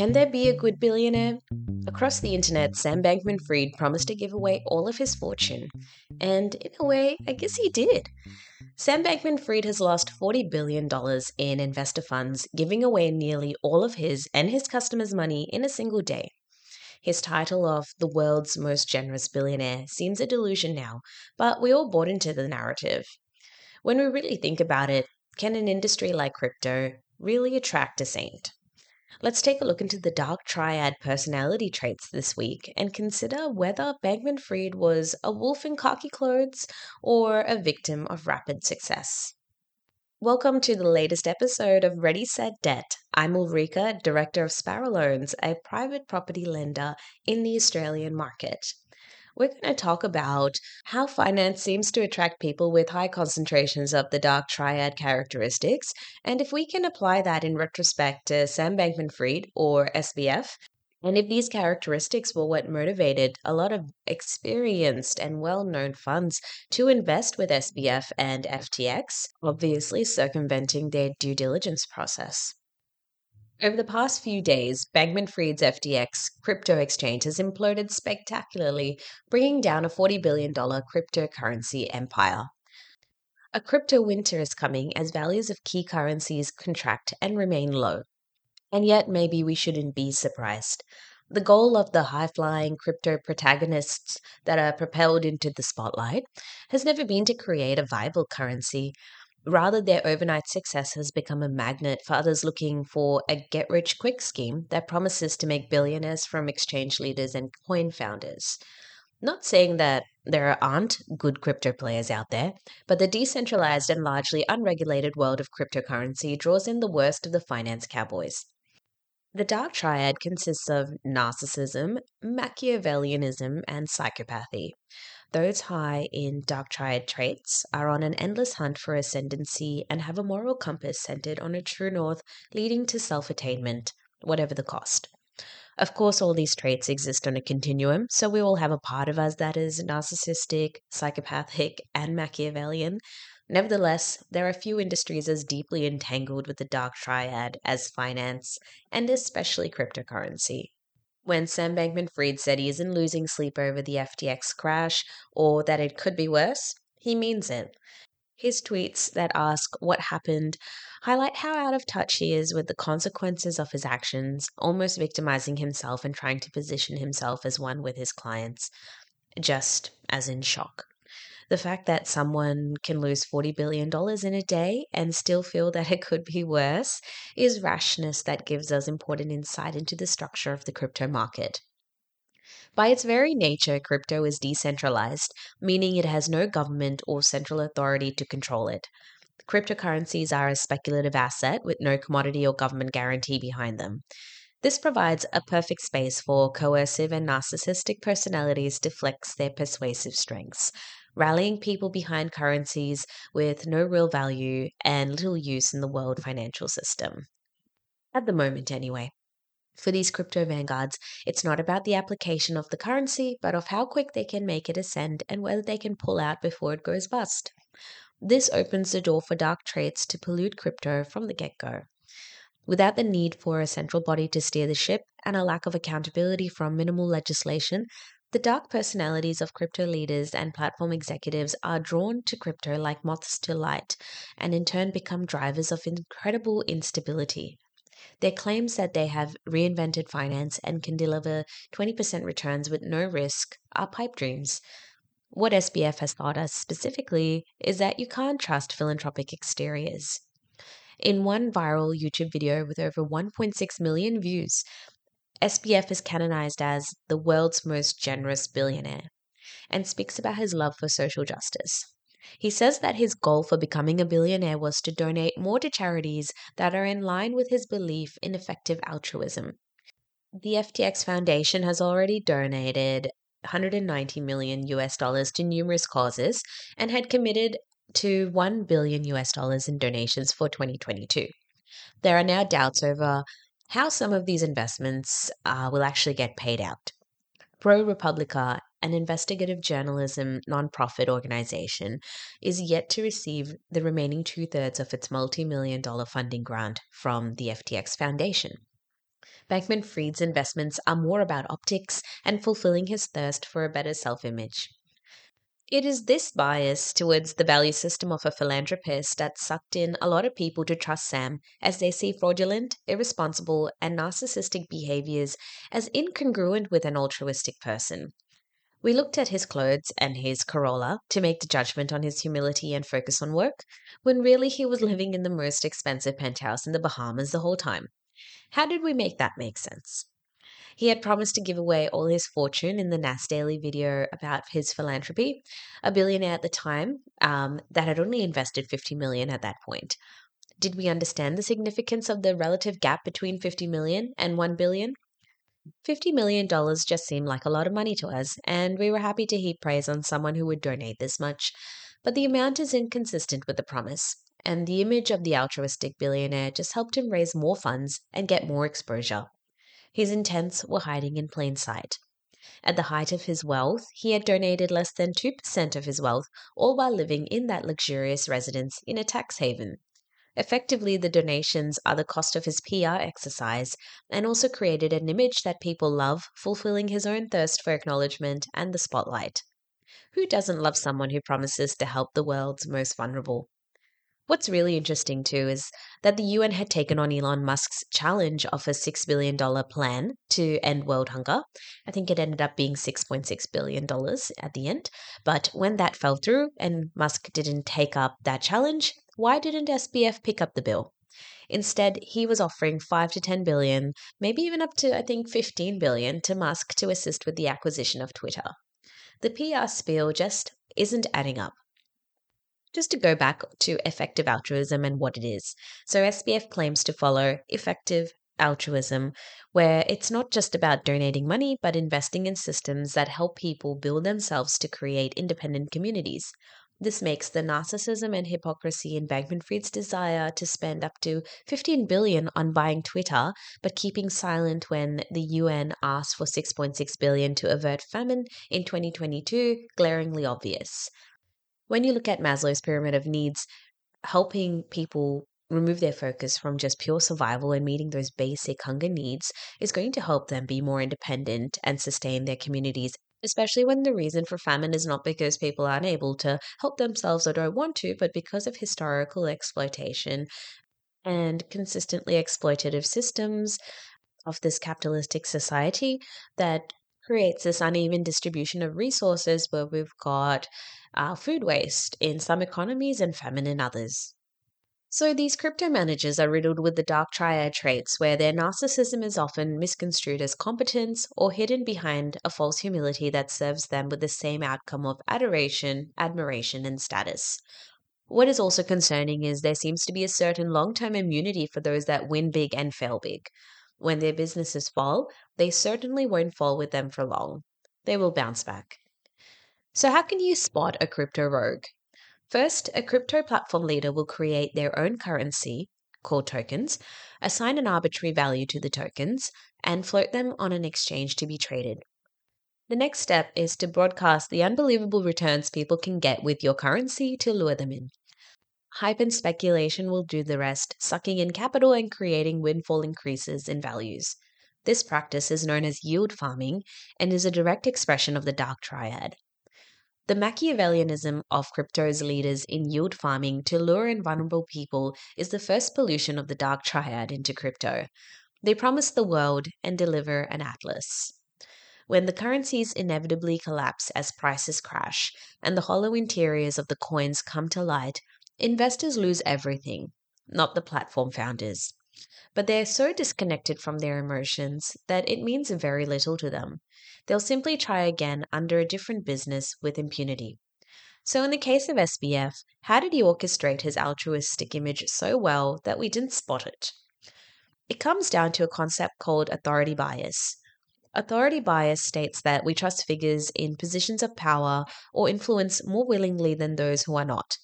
Can there be a good billionaire? Across the internet, Sam Bankman Fried promised to give away all of his fortune. And in a way, I guess he did. Sam Bankman Fried has lost $40 billion in investor funds, giving away nearly all of his and his customers' money in a single day. His title of the world's most generous billionaire seems a delusion now, but we all bought into the narrative. When we really think about it, can an industry like crypto really attract a saint? Let's take a look into the dark triad personality traits this week and consider whether Bankman Fried was a wolf in khaki clothes or a victim of rapid success. Welcome to the latest episode of Ready Set Debt. I'm Ulrika, Director of Sparrow Loans, a private property lender in the Australian market we're going to talk about how finance seems to attract people with high concentrations of the dark triad characteristics, and if we can apply that in retrospect to Sam Bankman Fried or SBF. And if these characteristics were what motivated a lot of experienced and well known funds to invest with SBF and FTX, obviously circumventing their due diligence process. Over the past few days, Bankman Fried's FTX crypto exchange has imploded spectacularly, bringing down a $40 billion cryptocurrency empire. A crypto winter is coming as values of key currencies contract and remain low. And yet, maybe we shouldn't be surprised. The goal of the high flying crypto protagonists that are propelled into the spotlight has never been to create a viable currency, Rather, their overnight success has become a magnet for others looking for a get rich quick scheme that promises to make billionaires from exchange leaders and coin founders. Not saying that there aren't good crypto players out there, but the decentralized and largely unregulated world of cryptocurrency draws in the worst of the finance cowboys. The dark triad consists of narcissism, Machiavellianism, and psychopathy. Those high in dark triad traits are on an endless hunt for ascendancy and have a moral compass centered on a true north leading to self attainment, whatever the cost. Of course, all these traits exist on a continuum, so we all have a part of us that is narcissistic, psychopathic, and Machiavellian. Nevertheless, there are few industries as deeply entangled with the dark triad as finance, and especially cryptocurrency when Sam Bankman Fried said he isn't losing sleep over the FTX crash or that it could be worse, he means it. His tweets that ask what happened highlight how out of touch he is with the consequences of his actions, almost victimizing himself and trying to position himself as one with his clients, just as in shock. The fact that someone can lose $40 billion in a day and still feel that it could be worse is rashness that gives us important insight into the structure of the crypto market. By its very nature, crypto is decentralized, meaning it has no government or central authority to control it. Cryptocurrencies are a speculative asset with no commodity or government guarantee behind them. This provides a perfect space for coercive and narcissistic personalities to flex their persuasive strengths, rallying people behind currencies with no real value and little use in the world financial system. At the moment, anyway. For these crypto vanguards, it's not about the application of the currency, but of how quick they can make it ascend and whether they can pull out before it goes bust. This opens the door for dark traits to pollute crypto from the get go. Without the need for a central body to steer the ship and a lack of accountability from minimal legislation, the dark personalities of crypto leaders and platform executives are drawn to crypto like moths to light and in turn become drivers of incredible instability. Their claims that they have reinvented finance and can deliver 20% returns with no risk are pipe dreams. What SBF has taught us specifically is that you can't trust philanthropic exteriors. In one viral YouTube video with over 1.6 million views, SBF is canonized as the world's most generous billionaire and speaks about his love for social justice. He says that his goal for becoming a billionaire was to donate more to charities that are in line with his belief in effective altruism. The FTX Foundation has already donated 190 million US dollars to numerous causes and had committed to 1 billion US dollars in donations for 2022. There are now doubts over how some of these investments uh, will actually get paid out. ProPublica, an investigative journalism nonprofit organization, is yet to receive the remaining two thirds of its multi million dollar funding grant from the FTX Foundation. Bankman Fried's investments are more about optics and fulfilling his thirst for a better self image. It is this bias towards the value system of a philanthropist that sucked in a lot of people to trust Sam as they see fraudulent, irresponsible, and narcissistic behaviors as incongruent with an altruistic person. We looked at his clothes and his Corolla to make the judgment on his humility and focus on work, when really he was living in the most expensive penthouse in the Bahamas the whole time. How did we make that make sense? He had promised to give away all his fortune in the Nas Daily video about his philanthropy, a billionaire at the time um, that had only invested 50 million at that point. Did we understand the significance of the relative gap between 50 million and 1 billion? $50 million just seemed like a lot of money to us, and we were happy to heap praise on someone who would donate this much. But the amount is inconsistent with the promise, and the image of the altruistic billionaire just helped him raise more funds and get more exposure. His intents were hiding in plain sight. At the height of his wealth, he had donated less than 2% of his wealth, all while living in that luxurious residence in a tax haven. Effectively, the donations are the cost of his PR exercise and also created an image that people love, fulfilling his own thirst for acknowledgement and the spotlight. Who doesn't love someone who promises to help the world's most vulnerable? What's really interesting too is that the UN had taken on Elon Musk's challenge of a $6 billion plan to end world hunger. I think it ended up being $6.6 billion at the end. But when that fell through and Musk didn't take up that challenge, why didn't SBF pick up the bill? Instead, he was offering 5 to 10 billion, maybe even up to I think 15 billion to Musk to assist with the acquisition of Twitter. The PR spiel just isn't adding up just to go back to effective altruism and what it is. So, SBF claims to follow effective altruism, where it's not just about donating money, but investing in systems that help people build themselves to create independent communities. This makes the narcissism and hypocrisy in Bankman Fried's desire to spend up to 15 billion on buying Twitter, but keeping silent when the UN asked for 6.6 billion to avert famine in 2022 glaringly obvious when you look at Maslow's pyramid of needs, helping people remove their focus from just pure survival and meeting those basic hunger needs is going to help them be more independent and sustain their communities especially when the reason for famine is not because people aren't able to help themselves or don't want to, but because of historical exploitation and consistently exploitative systems of this capitalistic society that creates this uneven distribution of resources where we've got uh, food waste in some economies and famine in others. So these crypto managers are riddled with the dark triad traits where their narcissism is often misconstrued as competence or hidden behind a false humility that serves them with the same outcome of adoration, admiration, and status. What is also concerning is there seems to be a certain long term immunity for those that win big and fail big. When their businesses fall, they certainly won't fall with them for long. They will bounce back. So, how can you spot a crypto rogue? First, a crypto platform leader will create their own currency, called tokens, assign an arbitrary value to the tokens, and float them on an exchange to be traded. The next step is to broadcast the unbelievable returns people can get with your currency to lure them in. Hype and speculation will do the rest, sucking in capital and creating windfall increases in values. This practice is known as yield farming and is a direct expression of the dark triad. The Machiavellianism of crypto's leaders in yield farming to lure in vulnerable people is the first pollution of the dark triad into crypto. They promise the world and deliver an atlas. When the currencies inevitably collapse as prices crash and the hollow interiors of the coins come to light, Investors lose everything, not the platform founders. But they are so disconnected from their emotions that it means very little to them. They'll simply try again under a different business with impunity. So, in the case of SBF, how did he orchestrate his altruistic image so well that we didn't spot it? It comes down to a concept called authority bias. Authority bias states that we trust figures in positions of power or influence more willingly than those who are not.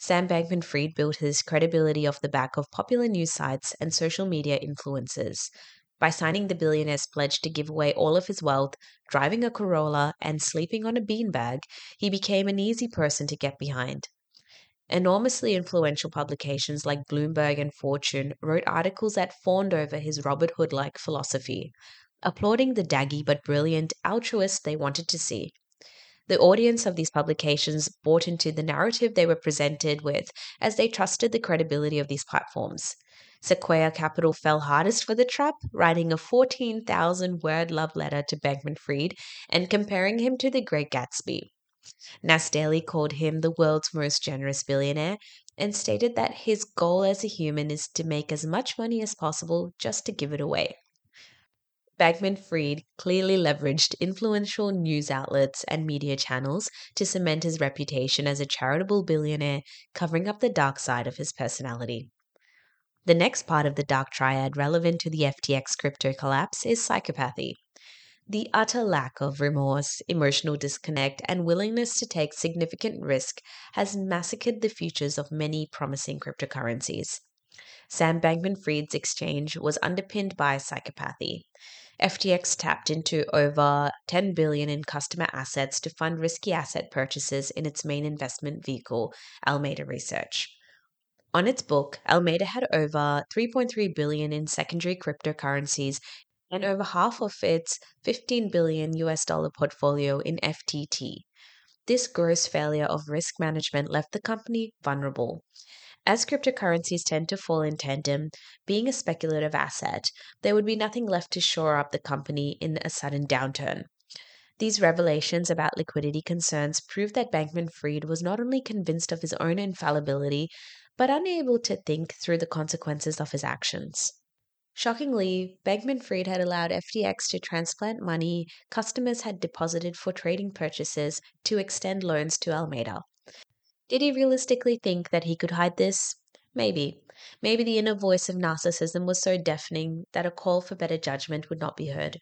Sam Bankman Fried built his credibility off the back of popular news sites and social media influencers. By signing the billionaire's pledge to give away all of his wealth, driving a Corolla, and sleeping on a beanbag, he became an easy person to get behind. Enormously influential publications like Bloomberg and Fortune wrote articles that fawned over his Robert Hood like philosophy, applauding the daggy but brilliant altruist they wanted to see. The audience of these publications bought into the narrative they were presented with as they trusted the credibility of these platforms. Sequoia Capital fell hardest for the trap, writing a 14,000 word love letter to Bankman Fried and comparing him to the Great Gatsby. Nas Daily called him the world's most generous billionaire and stated that his goal as a human is to make as much money as possible just to give it away. Bankman Fried clearly leveraged influential news outlets and media channels to cement his reputation as a charitable billionaire, covering up the dark side of his personality. The next part of the dark triad relevant to the FTX crypto collapse is psychopathy. The utter lack of remorse, emotional disconnect, and willingness to take significant risk has massacred the futures of many promising cryptocurrencies. Sam Bankman Fried's exchange was underpinned by psychopathy. FTX tapped into over 10 billion in customer assets to fund risky asset purchases in its main investment vehicle, Alameda Research. On its book, Alameda had over 3.3 billion in secondary cryptocurrencies and over half of its 15 billion US dollar portfolio in FTT. This gross failure of risk management left the company vulnerable. As cryptocurrencies tend to fall in tandem, being a speculative asset, there would be nothing left to shore up the company in a sudden downturn. These revelations about liquidity concerns prove that Bankman Fried was not only convinced of his own infallibility, but unable to think through the consequences of his actions. Shockingly, Bankman Fried had allowed FTX to transplant money customers had deposited for trading purchases to extend loans to Alameda. Did he realistically think that he could hide this? Maybe. Maybe the inner voice of narcissism was so deafening that a call for better judgment would not be heard.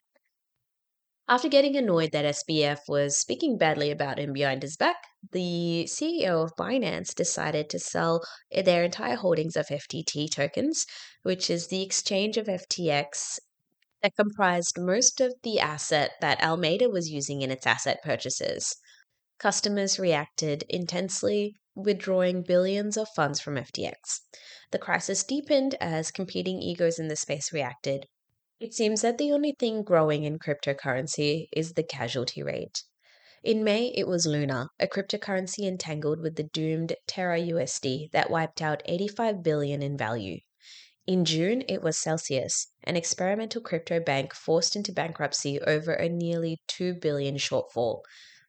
After getting annoyed that SBF was speaking badly about him behind his back, the CEO of Binance decided to sell their entire holdings of FTT tokens, which is the exchange of FTX that comprised most of the asset that Alameda was using in its asset purchases. Customers reacted intensely, withdrawing billions of funds from FTX. The crisis deepened as competing egos in the space reacted, it seems that the only thing growing in cryptocurrency is the casualty rate. In May, it was Luna, a cryptocurrency entangled with the doomed Terra USD that wiped out 85 billion in value. In June, it was Celsius, an experimental crypto bank forced into bankruptcy over a nearly 2 billion shortfall.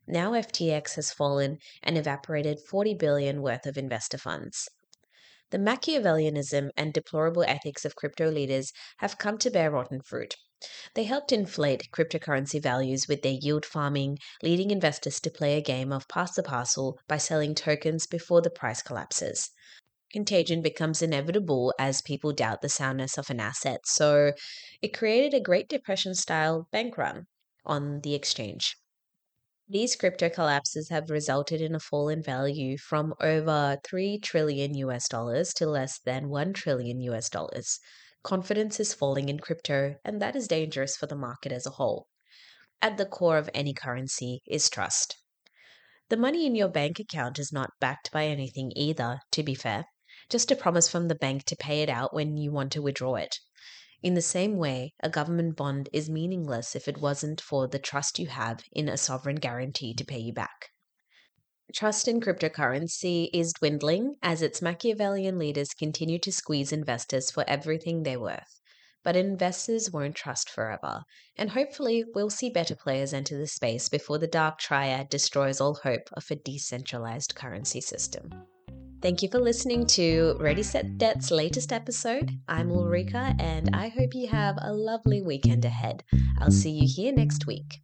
Now FTX has fallen and evaporated 40 billion worth of investor funds. The Machiavellianism and deplorable ethics of crypto leaders have come to bear rotten fruit. They helped inflate cryptocurrency values with their yield farming, leading investors to play a game of pass the parcel by selling tokens before the price collapses. Contagion becomes inevitable as people doubt the soundness of an asset, so it created a Great Depression style bank run on the exchange. These crypto collapses have resulted in a fall in value from over 3 trillion US dollars to less than 1 trillion US dollars. Confidence is falling in crypto, and that is dangerous for the market as a whole. At the core of any currency is trust. The money in your bank account is not backed by anything either, to be fair, just a promise from the bank to pay it out when you want to withdraw it. In the same way, a government bond is meaningless if it wasn't for the trust you have in a sovereign guarantee to pay you back. Trust in cryptocurrency is dwindling as its Machiavellian leaders continue to squeeze investors for everything they're worth. But investors won't trust forever, and hopefully we'll see better players enter the space before the dark triad destroys all hope of a decentralized currency system. Thank you for listening to Ready Set Debt's latest episode. I'm Ulrika, and I hope you have a lovely weekend ahead. I'll see you here next week.